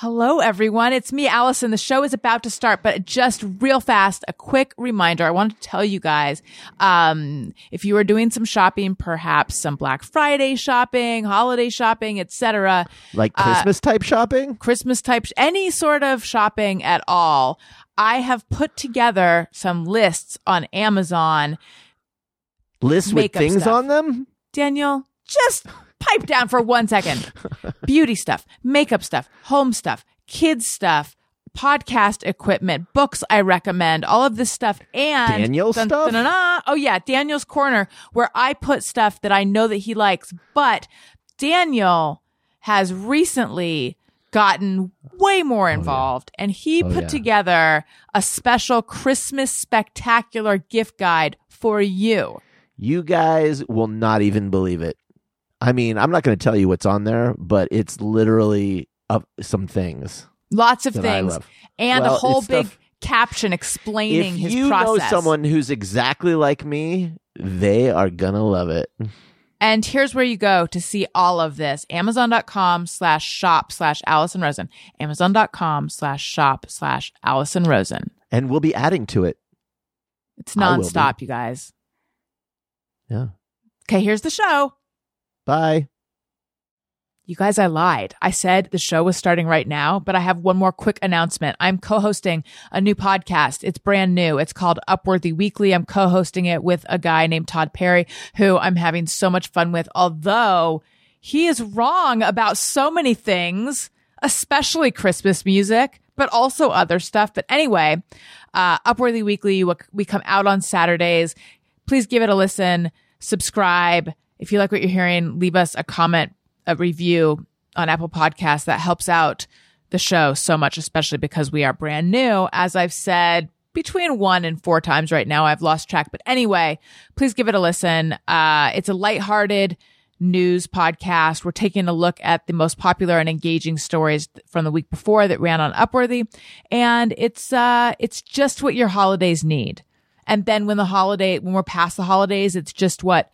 Hello, everyone. It's me, Allison. The show is about to start, but just real fast, a quick reminder. I want to tell you guys, um, if you are doing some shopping, perhaps some Black Friday shopping, holiday shopping, etc., Like Christmas type shopping? Christmas type, any sort of shopping at all, I have put together some lists on Amazon. Lists with things stuff. on them? Daniel, just pipe down for one second. Beauty stuff, makeup stuff, home stuff, kids stuff, podcast equipment, books I recommend, all of this stuff. And Daniel dun, stuff? dun, dun. Oh yeah, Daniel's corner where I put stuff that I know that he likes. But Daniel has recently gotten way more oh, involved and he Oh, put yeah. together a special Christmas spectacular gift guide for you. You guys will not even believe it. I mean, I'm not going to tell you what's on there, but it's literally uh, some things. Lots of things and Well, a whole big stuff- caption explaining if his you process. know someone who's exactly like me, they are going to love it. and here's where you go to see all of this. Amazon.com slash shop slash Allison Rosen. Amazon.com slash shop slash Allison Rosen. And we'll be adding to it. It's nonstop, you guys. Yeah. Okay, here's the show. Bye. You guys, I lied. I said the show was starting right now, but I have one more quick announcement. I'm co-hosting a new podcast. It's brand new. It's called Upworthy Weekly. I'm co-hosting it with a guy named Todd Perry, who I'm having so much fun with, although he is wrong about so many things, especially Christmas music, but also other stuff. But anyway, uh, Upworthy Weekly, we- we come out on Saturdays. Please give it a listen, subscribe. If you like what you're hearing, leave us a comment, a review on Apple Podcasts. That helps out the show so much, especially because we are brand new. As I've said, between one and four times right now, I've lost track. But anyway, please give it a listen. Uh, it's a lighthearted news podcast. We're taking a look at the most popular and engaging stories from the week before that ran on Upworthy. And it's, uh, it's just what your holidays need. And then when the holiday, when we're past the holidays, it's just what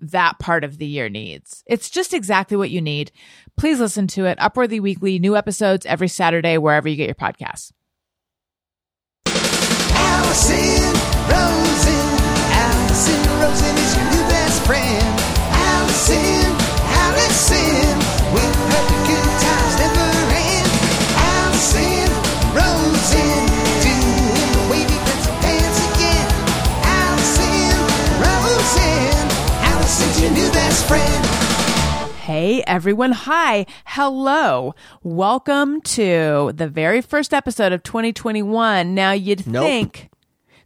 that part of the year needs. It's just exactly what you need. Please listen to it. Upworthy Weekly, new episodes every Saturday, wherever you get your podcasts. Hey everyone. Hi. Hello. Welcome to the very first episode of 2021. Now you'd Nope. think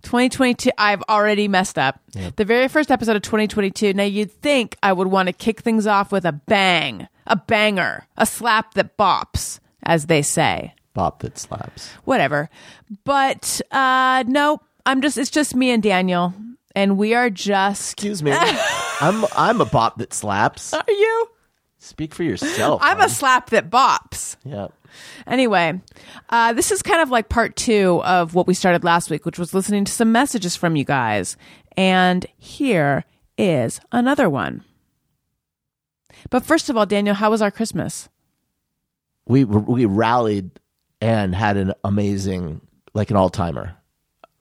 2022, I've already messed up. The very first episode of 2022. Now you'd think I would want to kick things off with a bang, a banger, a slap that bops, as they say. Bop that slaps. Whatever. But, uh, nope. I'm just, it's just me and Daniel. And we are just, Excuse me. I'm I'm a bop that slaps. are you? Speak for yourself. I'm a slap that bops. yeah. Anyway, uh, this is kind of like part two of what we started last week, which was listening to some messages from you guys. And here is another one. But first of all, Daniel, how was our Christmas? We we rallied and had an amazing like an all timer.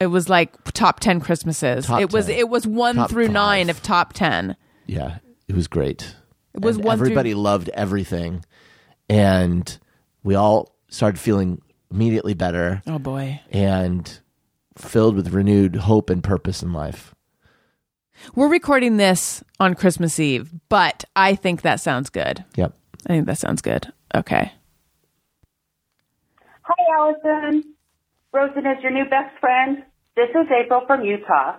It was like top 10 Christmases. Top it was 10. it was 1 Top through five. 9 of top 10. Yeah, it was great. It was And one through- everybody loved everything, and we all started feeling immediately better Oh boy. and filled with renewed hope and purpose in life. We're recording this on Christmas Eve, but I think that sounds good. Yep. I think that sounds good. Okay. Hi, Allison. Rosen is your new best friend. This is April from Utah.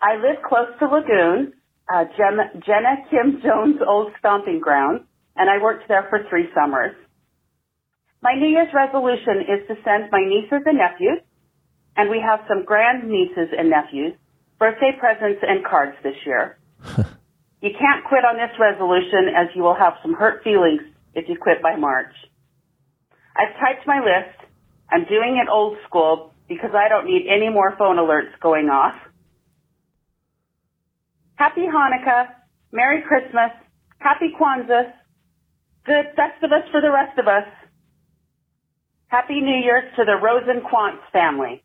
I live close to Lagoon, uh, Jenna, Jenna Kim Jones' old stomping ground, and I worked there for three summers. My New Year's resolution is to send my nieces and nephews, and we have some grand nieces and nephews, birthday presents and cards this year. you can't quit on this resolution as you will have some hurt feelings if you quit by March. I've typed my list. I'm doing it old school because I don't need any more phone alerts going off. Happy Hanukkah. Merry Christmas. Happy Kwanzaa. Good Festivus for the rest of us. Happy New Year's to the Rosenquants family.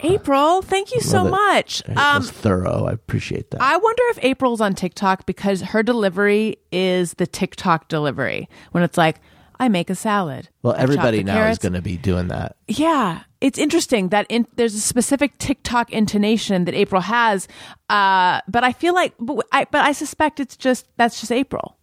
April, thank you so much. It Um, was thorough. I appreciate that. I wonder if April's on TikTok because her delivery is the TikTok delivery when it's like, I make a salad. well, I everybody now carrots. is going to be doing that. Yeah, it's interesting that in, there's a specific TikTok intonation that April has, uh, but I feel like, but I, but I suspect it's just that's just April.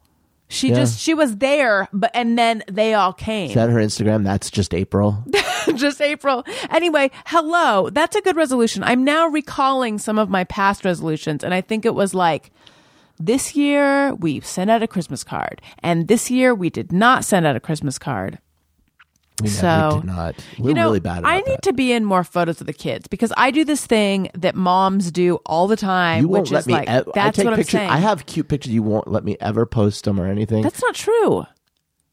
She Yeah. just she was there, but and then they all came. Is that her Instagram? That's just April. just April. Anyway, hello. That's a good resolution. I'm now recalling some of my past resolutions, and I think it was like this year we sent out a Christmas card, and this year we did not send out a Christmas card. We So, never did not. We're you know, really bad about I need that. to be in more photos of the kids because I do this thing that moms do all the time, You won't which let is me. like ev- I that's take what pictures. I'm saying. I have cute pictures. You won't let me ever post them or anything. That's not true.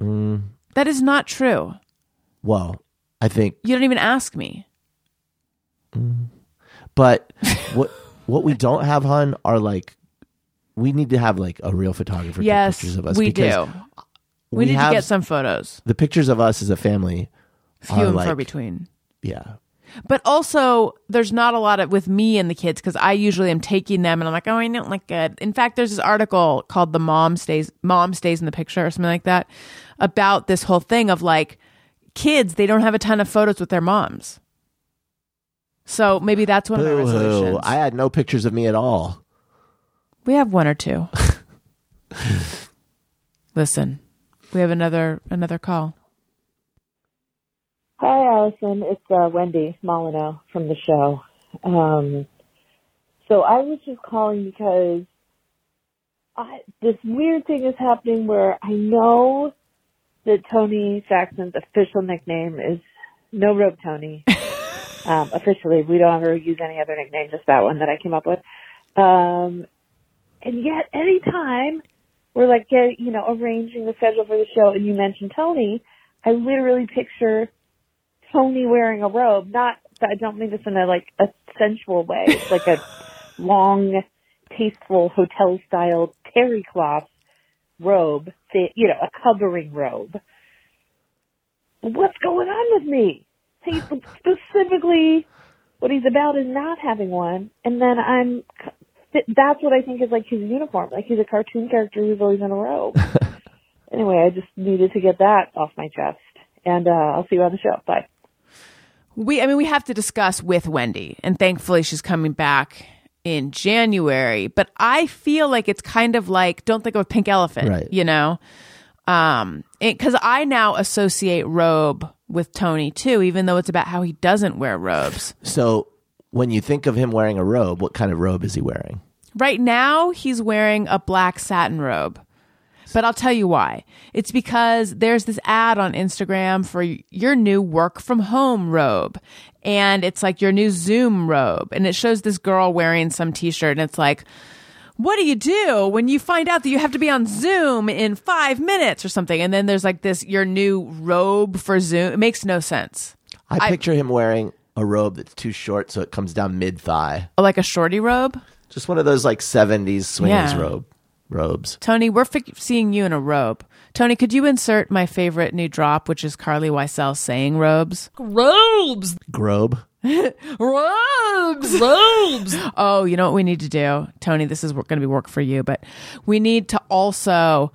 Mm. That is not true. well, I think, You don't even ask me. but what what we don't have, hun, are like we need to have like a real photographer yes, take pictures of us. we do. We, need have to get some photos. the pictures of us as a family. Few and far between. Yeah, But also, there's not a lot of with me and the kids because I usually am taking them and I'm like, oh, I don't look good. In fact, there's this article called "The Mom Stays Mom Stays in the Picture" or something like that about this whole thing of like kids they don't have a ton of photos with their moms. So maybe that's one of my resolutions. I had no pictures of me at all. We have one or two. Listen, we have another another call. Hi, Allison. It's uh, Wendy Molyneux from the show. Um, so I was just calling because I, this weird thing is happening where I know that Tony Saxon's official nickname is No Rope Tony. um, officially, we don't ever use any other nickname, just that one that I came up with. Um, and yet, anytime we're like, get, you know, arranging the schedule for the show, and you mention Tony, I literally picture Tony wearing a robe. Not, I don't mean this in a like a sensual way. It's like a long, tasteful hotel style terry cloth robe, you know, a covering robe. What's going on with me? He specifically, what he's about is not having one, and then I'm. That's what I think is like his uniform. Like he's a cartoon character who's always in a robe. anyway, I just needed to get that off my chest, and uh, I'll see you on the show. Bye. We, I mean, we have to discuss with Wendy, and thankfully she's coming back in January. But I feel like it's kind of like don't think of a pink elephant, Right. You know, um, because I now associate robe with Tony too, even though it's about how he doesn't wear robes. So when you think of him wearing a robe, what kind of robe is he wearing? Right now, he's wearing a black satin robe. But I'll tell you why. It's because there's this ad on Instagram for your new work from home robe. And it's like your new Zoom robe. And it shows this girl wearing some t shirt. And it's like, what do you do when you find out that you have to be on Zoom in five minutes or something? And then there's like this, your new robe for Zoom. It makes no sense. I, I- picture him wearing a robe that's too short so it comes down mid thigh. Oh, Like a shorty robe. Just one of those like 70s swingers Yeah. robe robes. Tony, we're fi- seeing you in a robe. Tony, could you insert my favorite new drop, which is Carly Weissel saying robes? Robes. Grobe. Robes! Robes! oh, you know what we need to do? Tony, this is going to be work for you, but we need to also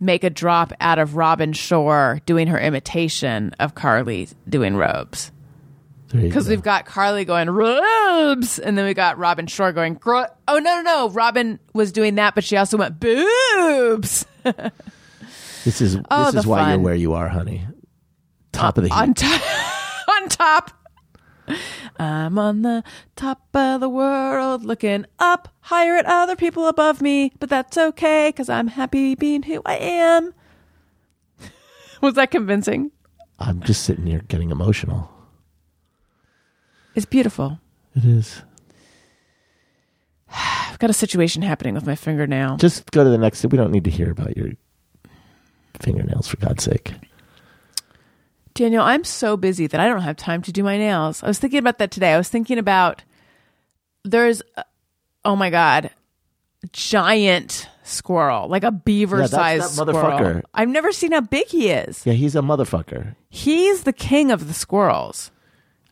make a drop out of Robin Shore doing her imitation of Carly doing robes. Because we've got Carly going robes, and then we got Robin Shore going. Gro- oh no, no, no! Robin was doing that, but she also went boobs. This is Oh, this is why you're where you are, honey. Top of the heap. on top on top i'm on the top of the world looking up higher at other people above me but that's okay because i'm happy being who i am was that convincing I'm just sitting here getting emotional. It's beautiful It is. i've got a situation happening with my fingernail Just go to the next. We don't need to hear about your fingernails for God's sake. Daniel, I'm so busy that I don't have time to do my nails. I was thinking about that today. I was thinking about there's, oh my God, giant squirrel, like a beaver yeah, sized that squirrel. motherfucker. I've never seen how big he is. Yeah, he's a motherfucker. He's the king of the squirrels.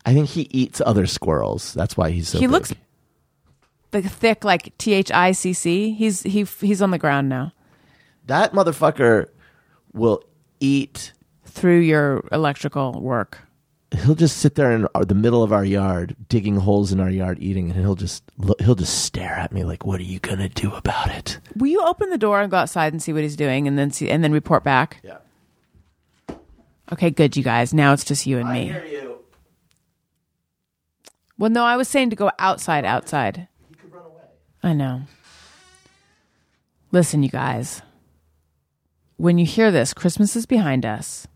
I think he eats other squirrels. That's why he's so. he big. looks the thick like T H I C C. He's he he's on the ground now That motherfucker will eat. through your electrical work. He'll just sit there in the middle of our yard, digging holes in our yard, eating, and he'll just he'll just stare at me like, "What are you gonna do about it?" Will you open the door and go outside and see what he's doing, and then see and then report back? Yeah. Okay, good, you guys. Now it's just you and me. Well, no, I was saying to go outside. Outside. He could run away. I know. Listen, you guys. When you hear this, Christmas is behind us,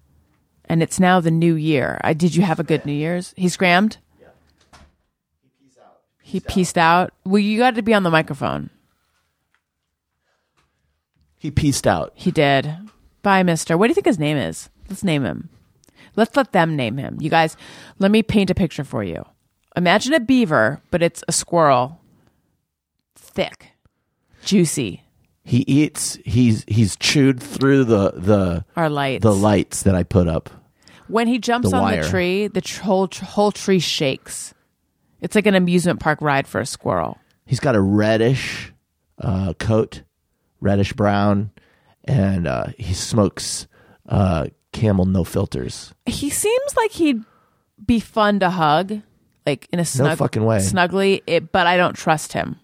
and it's now the new year. I did you have a good New Year's? He scrammed. Yeah. He peaced out. He pieced out. Well, you got to be on the microphone. He pieced out. He did. Bye, Mister. What do you think his name is? Let's name him. Let's let them name him. You guys, let me paint a picture for you. Imagine a beaver, but it's a squirrel. Thick, juicy. He eats. He's he's chewed through the the Our lights. the lights that I put up. When he jumps The on wire. the tree, the tr- whole tr- whole tree shakes. It's like an amusement park ride for a squirrel. He's got a reddish uh, coat, reddish brown, and uh, he smokes uh, Camel no filters. He seems like he'd be fun to hug, like in a snug, fucking way. snuggly. It, but I don't trust him.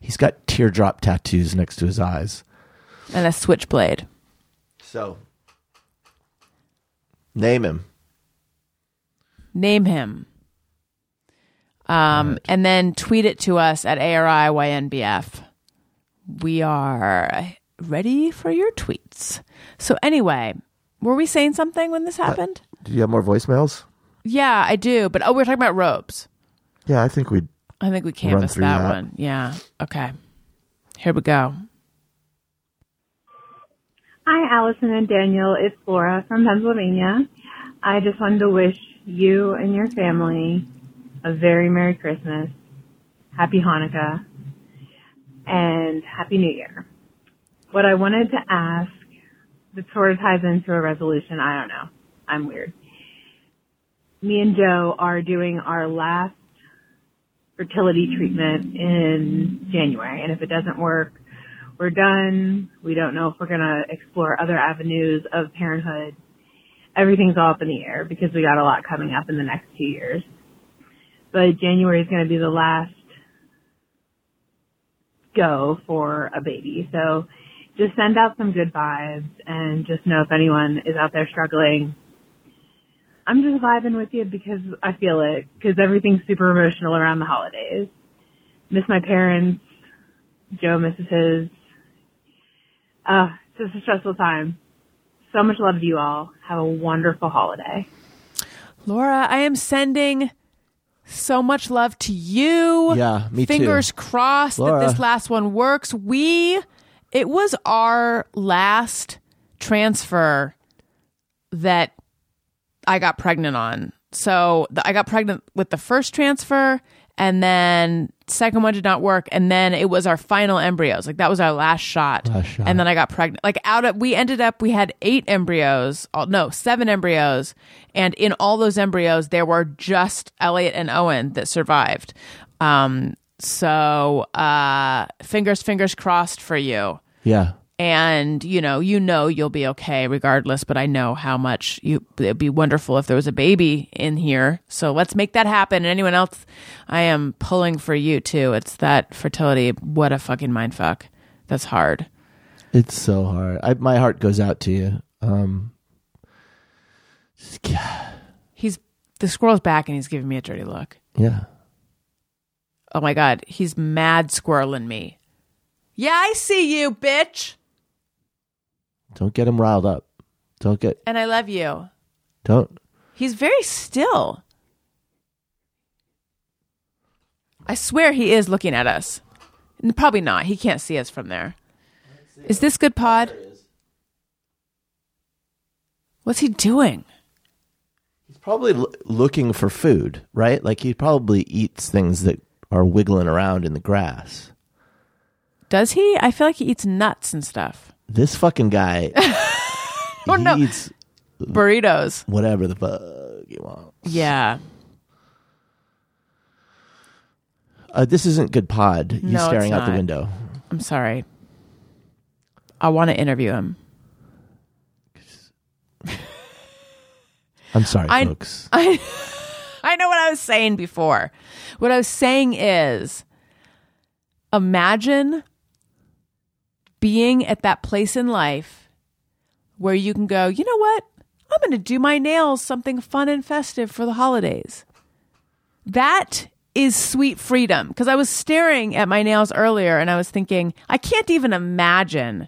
He's got teardrop tattoos next to his eyes. And a switchblade. So, name him. Name him. Um, and then tweet it to us at ARIYNBF. We are ready for your tweets. So anyway, were we saying something when this happened? Do you have more voicemails? Yeah, I do. But oh, we are talking about robes. Yeah, I think we. I think we canvassed through that, that. one. Yeah. Okay. Here we go. Hi, Allison and Daniel. It's Laura from Pennsylvania. I just wanted to wish you and your family a very Merry Christmas, Happy Hanukkah, and Happy New Year. What I wanted to ask that sort of ties into a resolution, I don't know. I'm weird. Me and Joe are doing our last fertility treatment in January, and if it doesn't work, we're done. We don't know if we're going to explore other avenues of parenthood. Everything's all up in the air because we got a lot coming up in the next two years. But January is going to be the last go for a baby. So just send out some good vibes and just know if anyone is out there struggling. I'm just vibing with you because I feel it because everything's super emotional around the holidays. Miss my parents. Joe misses his. Uh, it's just a stressful time. So much love to you all. Have a wonderful holiday. Laura, I am sending so much love to you. Yeah, me too. Fingers crossed Laura. that this last one works. We, it was our last transfer that I got pregnant on. So the, I got pregnant with the first transfer, and then second one did not work, and then it was our final embryos. Like that was our last shot. Last shot. And then I got pregnant. Like out of we ended up we had eight embryos. oh, No, seven embryos, and in all those embryos there were just Elliot and Owen that survived. Um. So, uh, fingers fingers crossed for you Yeah. And you know you know you'll be okay regardless but i know how much you it'd be wonderful if there was a baby in here. So let's make that happen. And anyone else i am pulling for you too. It's that fertility. What a fucking mind fuck. That's hard. It's so hard. I, my heart goes out to you. Um, he's the squirrel's back and he's giving me a dirty look. Yeah. oh my god. He's mad squirreling me. Yeah i see you bitch Don't get him riled up. Don't get. and i love you Don't. He's very still. I swear he is looking at us. N- Probably not. He can't see us from there. Is this good pod? What's he doing? He's probably l- looking for food, right? Like he probably eats things that are wiggling around in the grass. Does he? I feel like he eats nuts and stuff. This fucking guy Oh, he no. eats Burritos. whatever the fuck he wants. Yeah. Uh, this isn't good pod. He's No, it's staring out the not. window. I'm sorry. I want to interview him. I'm sorry, I- folks. I I know what I was saying before. What I was saying is imagine being at that place in life where you can go, you know what? I'm going to do my nails something fun and festive for the holidays. That is sweet freedom because I was staring at my nails earlier and I was thinking, I can't even imagine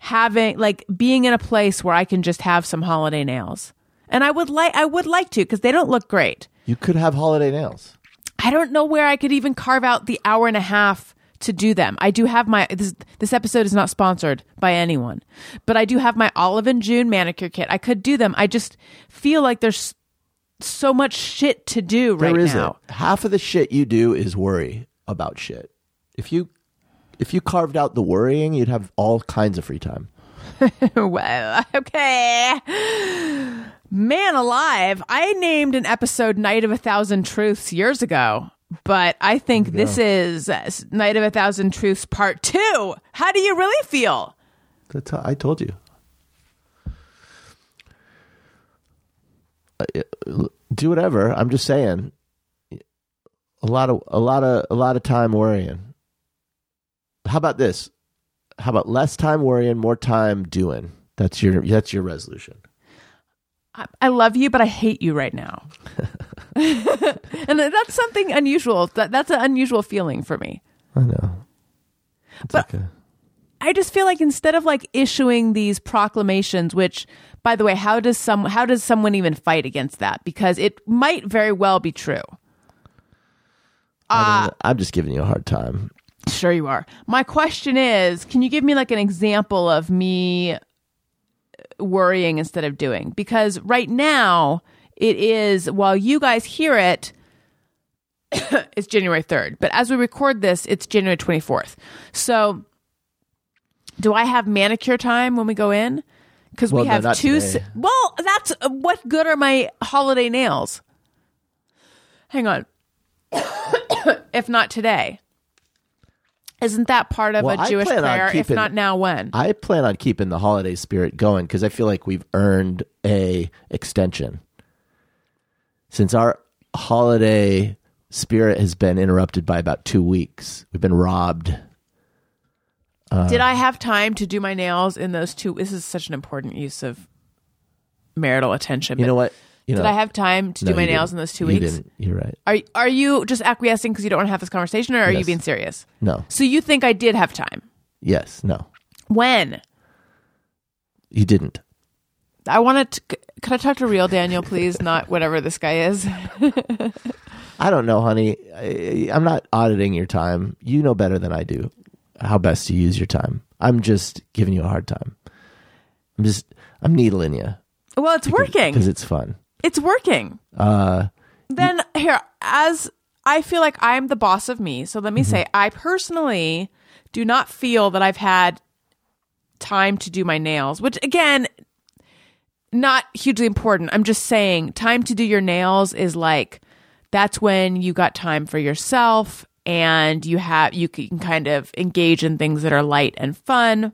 having like being in a place where I can just have some holiday nails. And I would like I would like to because they don't look great. You could have holiday nails. I don't know where I could even carve out the hour and a half to do them. I do have my this this episode is not sponsored by anyone, but I do have my Olive and June manicure kit. I could do them. I just feel like there's so much shit to do right There isn't. now. Half of the shit you do is worry about shit. If you if you carved out the worrying, you'd have all kinds of free time. well, okay. Man alive, I named an episode Night of a Thousand Truths years ago, but I think this is uh, Night of a Thousand Truths part two. How do you really feel? That's how I told you. Uh, Do whatever. I'm just saying. A lot of a lot of a lot of time worrying. How about this? How about less time worrying, more time doing? That's your that's your resolution. I, I love you, but I hate you right now. and that's something unusual. That, that's an unusual feeling for me. I know. It's But- a- I just feel like instead of like issuing these proclamations, which by the way, how does some how does someone even fight against that? Because it might very well be true. I. Uh, I'm just giving you a hard time. Sure you are. My question is, can you give me like an example of me worrying instead of doing? Because right now it is while you guys hear it it's January 3rd, but as we record this, it's January 24th. So do I have manicure time when we go in? Because Well, we have not two. Well, that's uh, what good are my holiday nails? Hang on. if not today, isn't that part of Well, a Jewish prayer? If not now, when? I plan on keeping the holiday spirit going because I feel like we've earned a extension. Since our holiday spirit has been interrupted by about two weeks, we've been robbed. Did I have time to do my nails in those two? This is such an important use of marital attention. You know what? You Did I have time to no, do my nails in those two You weeks? didn't. You're right. Are are you just acquiescing because you don't want to have this conversation, or are you being serious? No. So you think I did have time? Yes. No. When? You didn't. I want to. Could I talk to real Daniel, please? Not whatever this guy is. I don't know, honey. I, I'm not auditing your time. You know better than I do how best to use your time. I'm just giving you a hard time. I'm just I'm needling you Well, it's working. because it's fun. It's working. Uh, Then here, as I feel like I'm the boss of me, so let me say, I personally do not feel that I've had time to do my nails, which again, not hugely important. I'm just saying, time to do your nails is like that's when you got time for yourself and you have you can kind of engage in things that are light and fun.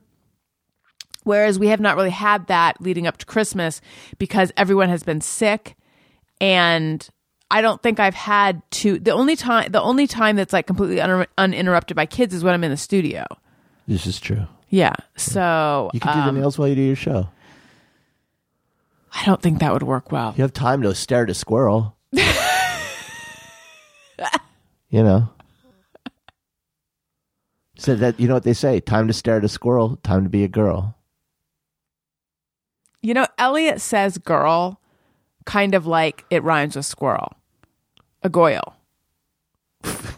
Whereas we have not really had that leading up to Christmas because everyone has been sick and I don't think I've had to the only time the only time that's like completely un- uninterrupted by kids is when I'm in the studio. this is true. Yeah. So You can do um, the nails while you do your show. I don't think that would work well. You have time to stare at a squirrel. you know. So that you know what they say: time to stare at a squirrel, time to be a girl. You know, Elliot says girl kind of like it rhymes with squirrel. A goyle.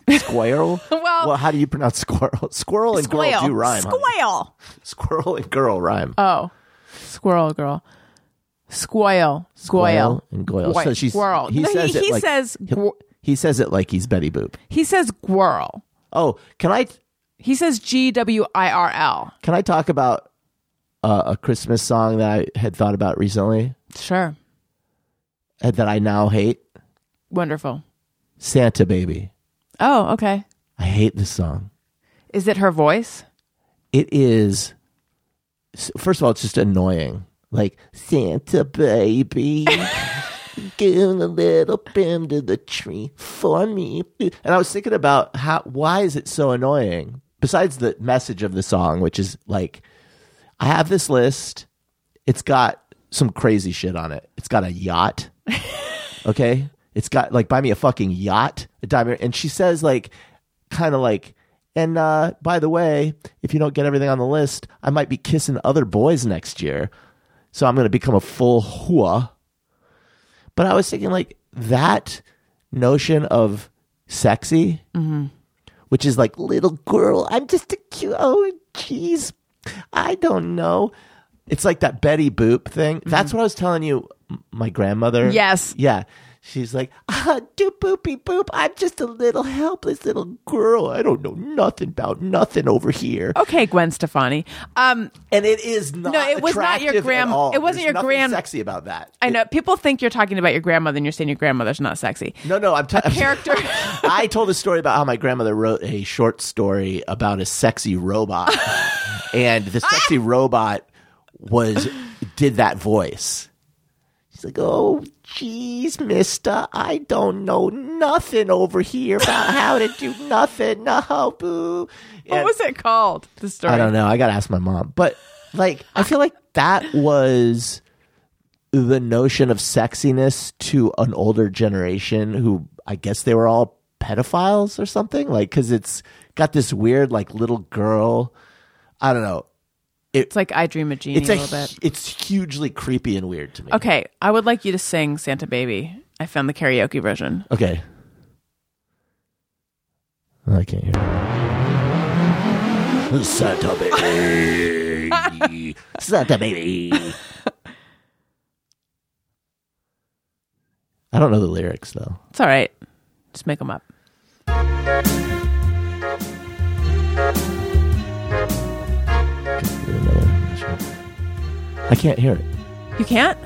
Squirrel. Well, well, how do you pronounce squirrel? Squirrel and squail. girl do rhyme. Squail. Squirrel and girl rhyme. Oh. Squirrel girl. Squail. Squail. Squirrel and goyle. So she's squirrel. He No, says he, it he like says he, gw- he says it like he's Betty Boop. he says squirrel. Oh, can I He says G W I R L. Can I talk about uh, a Christmas song that I had thought about recently Sure. and that I now hate? Wonderful. Santa Baby. Oh, okay. I hate this song. Is it her voice? It is, first of all, it's just annoying. Like, Santa Baby. Give a little bim to the tree for me. And I was thinking about how why is it so annoying? Besides the message of the song, which is like, I have this list. It's got some crazy shit on it. It's got a yacht. Okay. It's got like buy me a fucking yacht, a diamond. And she says like kind of like, and uh, by the way, if you don't get everything on the list, I might be kissing other boys next year. So I'm going to become a full hua. But I was thinking like that notion of sexy, mm-hmm. which is like little girl. I'm just a cute. Oh, jeez. I don't know. It's like that Betty Boop thing. That's mm-hmm. what I was telling you. My grandmother. Yes. Yeah. She's like, ah, do boopy boop. I'm just a little helpless little girl. I don't know nothing about nothing over here. Okay, Gwen Stefani. Um, And it is not. No, it was not your attractive grand- at all. it wasn't There's your nothing grand- Sexy about that. I It- know people think you're talking about your grandmother, and you're saying your grandmother's not sexy. No, no, I'm t- Character. I told a story about how my grandmother wrote a short story about a sexy robot, and the sexy robot was did that voice. She's like, "Oh, geez, Mister, I don't know nothing over here about how to do nothing. No, boo." what was it called? The story. I don't know. I gotta ask my mom. But like, I feel like that was the notion of sexiness to an older generation who I guess they were all pedophiles or something. Like, because it's got this weird like little girl. I don't know. It's like I Dream of Jeannie It's a a, little bit. it's hugely creepy and weird to me. Okay, I would like you to sing Santa Baby. I found the karaoke version. Okay. I can't hear. it. Santa baby, Santa baby. I don't know the lyrics though. It's all right. Just make them up. I can't hear it. You can't?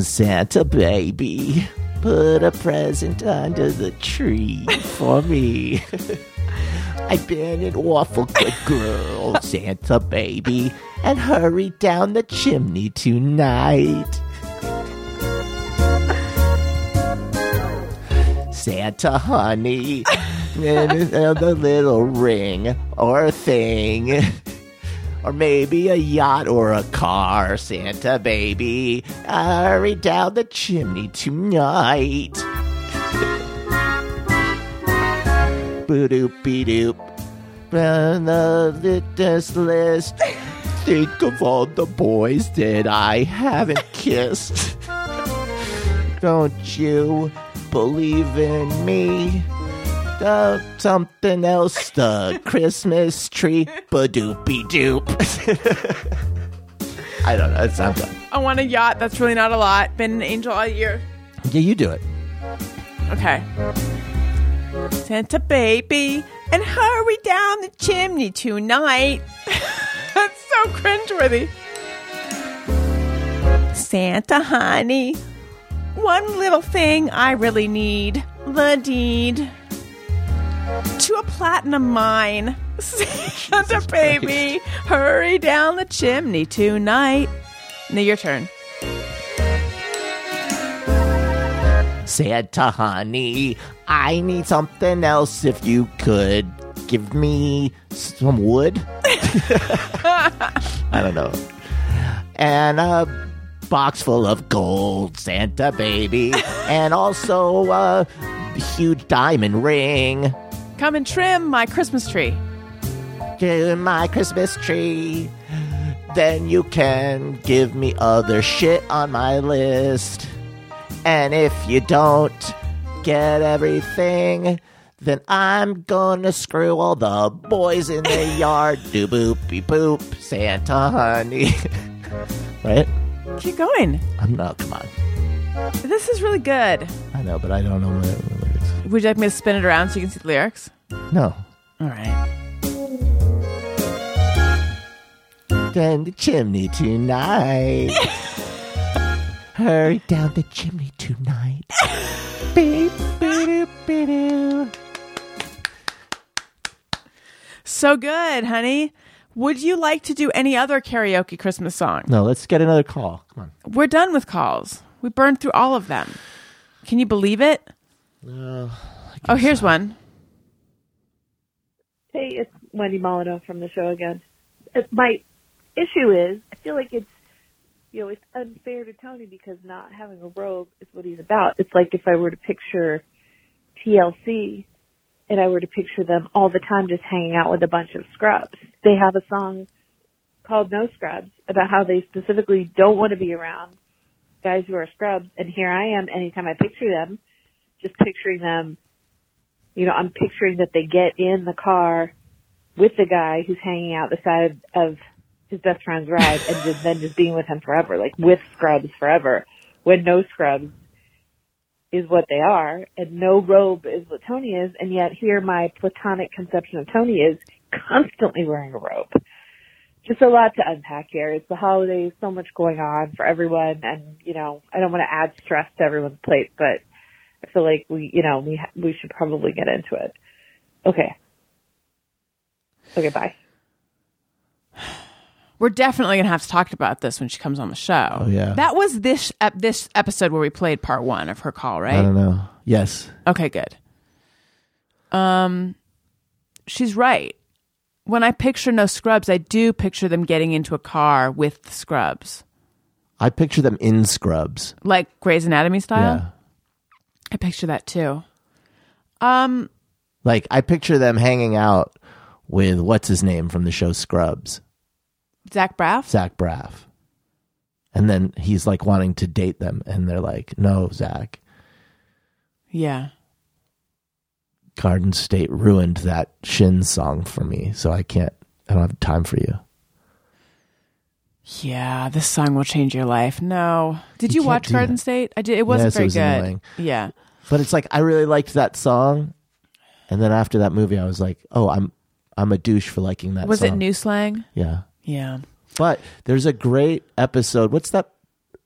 Santa baby, put a present under the tree for me. I've been an awful good girl, Santa baby, and hurry down the chimney tonight. Santa honey, and the little ring or thing. Or maybe a yacht or a car, Santa baby. Hurry down the chimney tonight. Boop doop. Run the this list. Think of all the boys that I haven't kissed. Don't you believe in me? Uh, something else, the Christmas tree, badoopy doop. I don't know. It's I'm done. I want a yacht. That's really not a lot. Been an angel all year. Yeah, you do it. Okay. Santa baby, and hurry down the chimney tonight. That's so cringeworthy. Santa honey, one little thing I really need the deed to a platinum mine. Santa baby, hurry down the chimney tonight. Now your turn. Santa honey, I need something else if you could give me some wood. I don't know. And a box full of gold, Santa baby, and also a huge diamond ring. Come and trim my Christmas tree. to my Christmas tree. Then you can give me other shit on my list. And if you don't get everything, then I'm gonna screw all the boys in the yard. Do boopy boop, Santa honey. right? Keep going. I'm not, come on. This is really good. I know, but I don't know lyrics. Would you like me to spin it around so you can see the lyrics? No. All right. down the chimney tonight. Hurry down the chimney tonight. Beep, beep, beep, beep. So good, honey. Would you like to do any other karaoke Christmas song? No, let's get another call. Come on. We're done with calls. We burned through all of them. Can you believe it? Oh, here's one. Hey, it's Wendy Molyneux from the show again. My issue is, I feel like it's, you know, it's unfair to Tony because not having a robe is what he's about. It's like if I were to picture TLC and I were to picture them all the time just hanging out with a bunch of scrubs. They have a song called No Scrubs about how they specifically don't want to be around guys who are scrubs. And here I am anytime I picture them, just picturing them you know, I'm picturing that they get in the car with the guy who's hanging out the side of his best friend's ride and just, then just being with him forever, like with scrubs forever, when no scrubs is what they are and no robe is what Tony is. And yet here my platonic conception of Tony is constantly wearing a robe. Just a lot to unpack here. It's the holidays, so much going on for everyone. And, you know, I don't want to add stress to everyone's plate, but I feel like we, you know, we ha- we should probably get into it. Okay. Okay. Bye. We're definitely gonna have to talk about this when she comes on the show. Oh, yeah. that was this ep- this episode where we played part one of her call, right? I don't know. Yes. Okay, good. Um, she's right. When I picture no scrubs, I do picture them getting into a car with scrubs, I picture them in scrubs. like Grey's Anatomy style. I picture that too. Um, Like I picture them hanging out with what's his name from the show Scrubs, Zach Braff. Zach Braff. And then he's like wanting to date them, and they're like, "No, Zach, Yeah. Garden State ruined that Shin song for me, so I can't. I don't have time for you." Yeah, this song will change your life. No. Did You you, watch Garden that. State? I did. It wasn't Yes, it very was good. annoying. Yeah. But it's like I really liked that song, and then after that movie, I was like, "Oh, I'm I'm a douche for liking that." Was it song. new slang? Yeah. Yeah. But there's a great episode. What's that?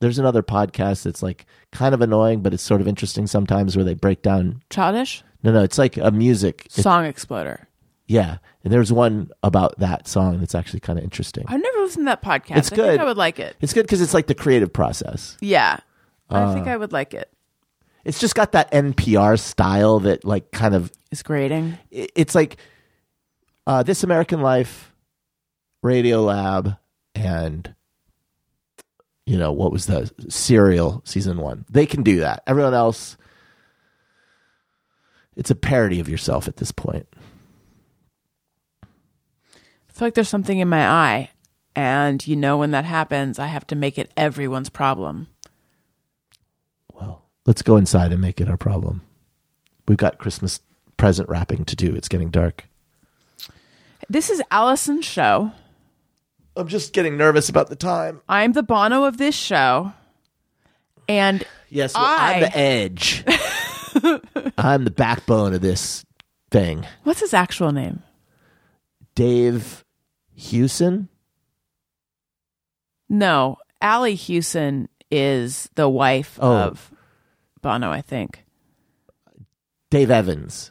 There's another podcast that's like kind of annoying, but it's sort of interesting sometimes where they break down. Childish? No, no, it's like a music. it- Song Exploder. Yeah. And there's one about that song that's actually kind of interesting. I've never listened to that podcast. It's I good. think I would like it. It's good because it's like the creative process. Yeah. I Uh. think I would like it. It's just got that NPR style that like kind of It's grating. it- it's like uh, This American Life, Radio Lab, and you know what was the Serial season one? They can do that. Everyone else, it's a parody of yourself at this point. I feel like there's something in my eye. And you know, when that happens, I have to make it everyone's problem. Well, let's go inside and make it our problem. We've got Christmas present wrapping to do. It's getting dark. This is Allison's show. I'm just getting nervous about the time. I'm the Bono of this show. And Yes, well, I'm the edge. I'm the backbone of this thing. what's his actual name? Dave Hewson. No, Ali Hewson is the wife Oh. of Bono, I think. Dave Evans.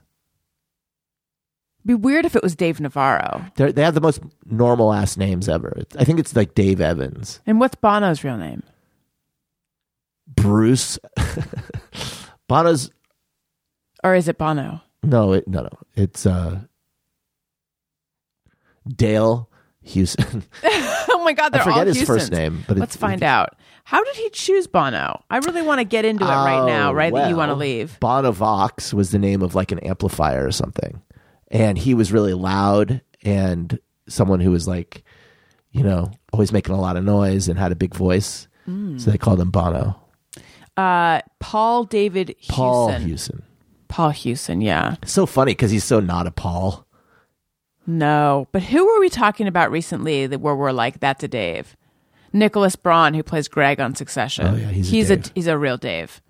Be weird if it was Dave Navarro. They're, they have the most normal ass names ever. I think it's like Dave Evans, And what's Bono's real name? Bruce. Bono's Or is it Bono? no, it, no, no. It's uh, Dale Houston. oh my God, they're I forget all his first name, but Let's find out. How did he choose Bono? I really want to get into it right now, Oh, right? that you want to leave. Bonovox was the name of like an amplifier or something, and he was really loud and someone who was like, you know, always making a lot of noise and had a big voice. Mm. So they called him Bono. Uh, Paul David Hewson. Paul Hewson. Paul Hewson, yeah. So funny because he's so not a Paul. No, but who were we talking about recently that where we're like that's a Dave? Nicholas Braun, who plays Greg on Succession. Oh, yeah, he's a Dave. a he's a real Dave.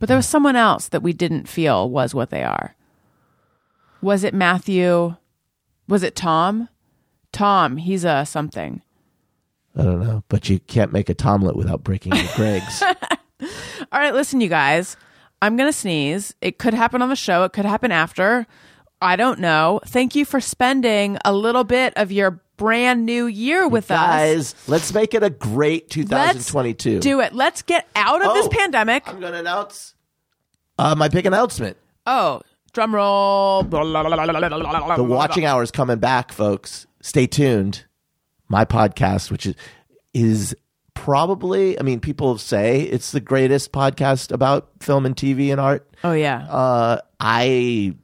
But there was someone else that we didn't feel was what they are. Was it Matthew? Was it Tom? Tom, he's a something. I don't know, but you can't make a tomlet without breaking your Greg's. All right, listen, you guys. I'm going to sneeze. It could happen on the show, it could happen after. I don't know. Thank you for spending a little bit of your brand new year with us. Guys, let's make it a great Let's 2022. do it. Let's get out of this Oh, pandemic. I'm going to announce uh, my big announcement. Oh, drum roll. The watching hour is coming back, folks. Stay tuned. My podcast, which is is probably, I mean, people say it's the greatest podcast about film and TV and art. Oh yeah. Uh, I,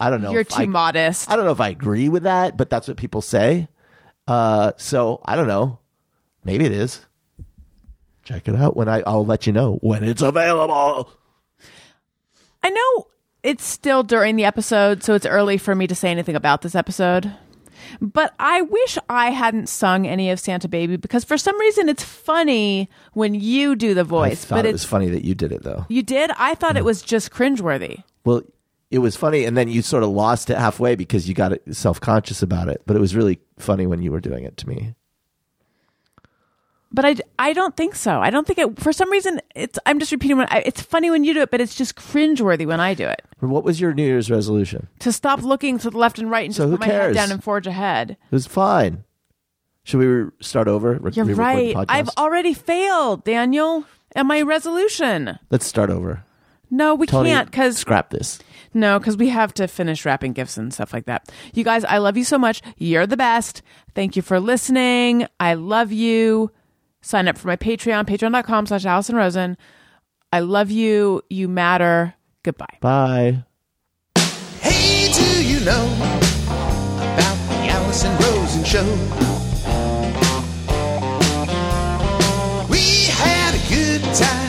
I don't know. You're too I, modest. I don't know if I agree with that, but that's what people say. Uh, so I don't know. Maybe it is. Check it out when I. I'll let you know when it's available. I know it's still during the episode, so it's early for me to say anything about this episode. But I wish I hadn't sung any of Santa Baby because for some reason it's funny when you do the I voice. thought but it it's was funny that you did it though. you did. I thought it was just cringeworthy. Well, it was funny, and then you sort of lost it halfway because you got self conscious about it. But it was really funny when you were doing it to me. But I, I don't think so. I don't think it. For some reason, it's. I'm just repeating what I, it's funny when you do it, but it's just cringeworthy when I do it. What was your New Year's resolution? To stop looking to the left and right and So just who put my head cares? down and forge ahead. It was fine. Should we re- start over? Re- You're re-record the right. podcast? I've already failed, Daniel, and my resolution. Let's start over. No, we Tony, can't because scrap this. no, because we have to finish wrapping gifts and stuff like that. You guys, I love you so much. You're the best. Thank you for listening. I love you. Sign up for my Patreon, patreon.com slash Allison Rosen. I love you. You matter. Goodbye. Bye. Hey, do you know about the Allison Rosen show? We had a good time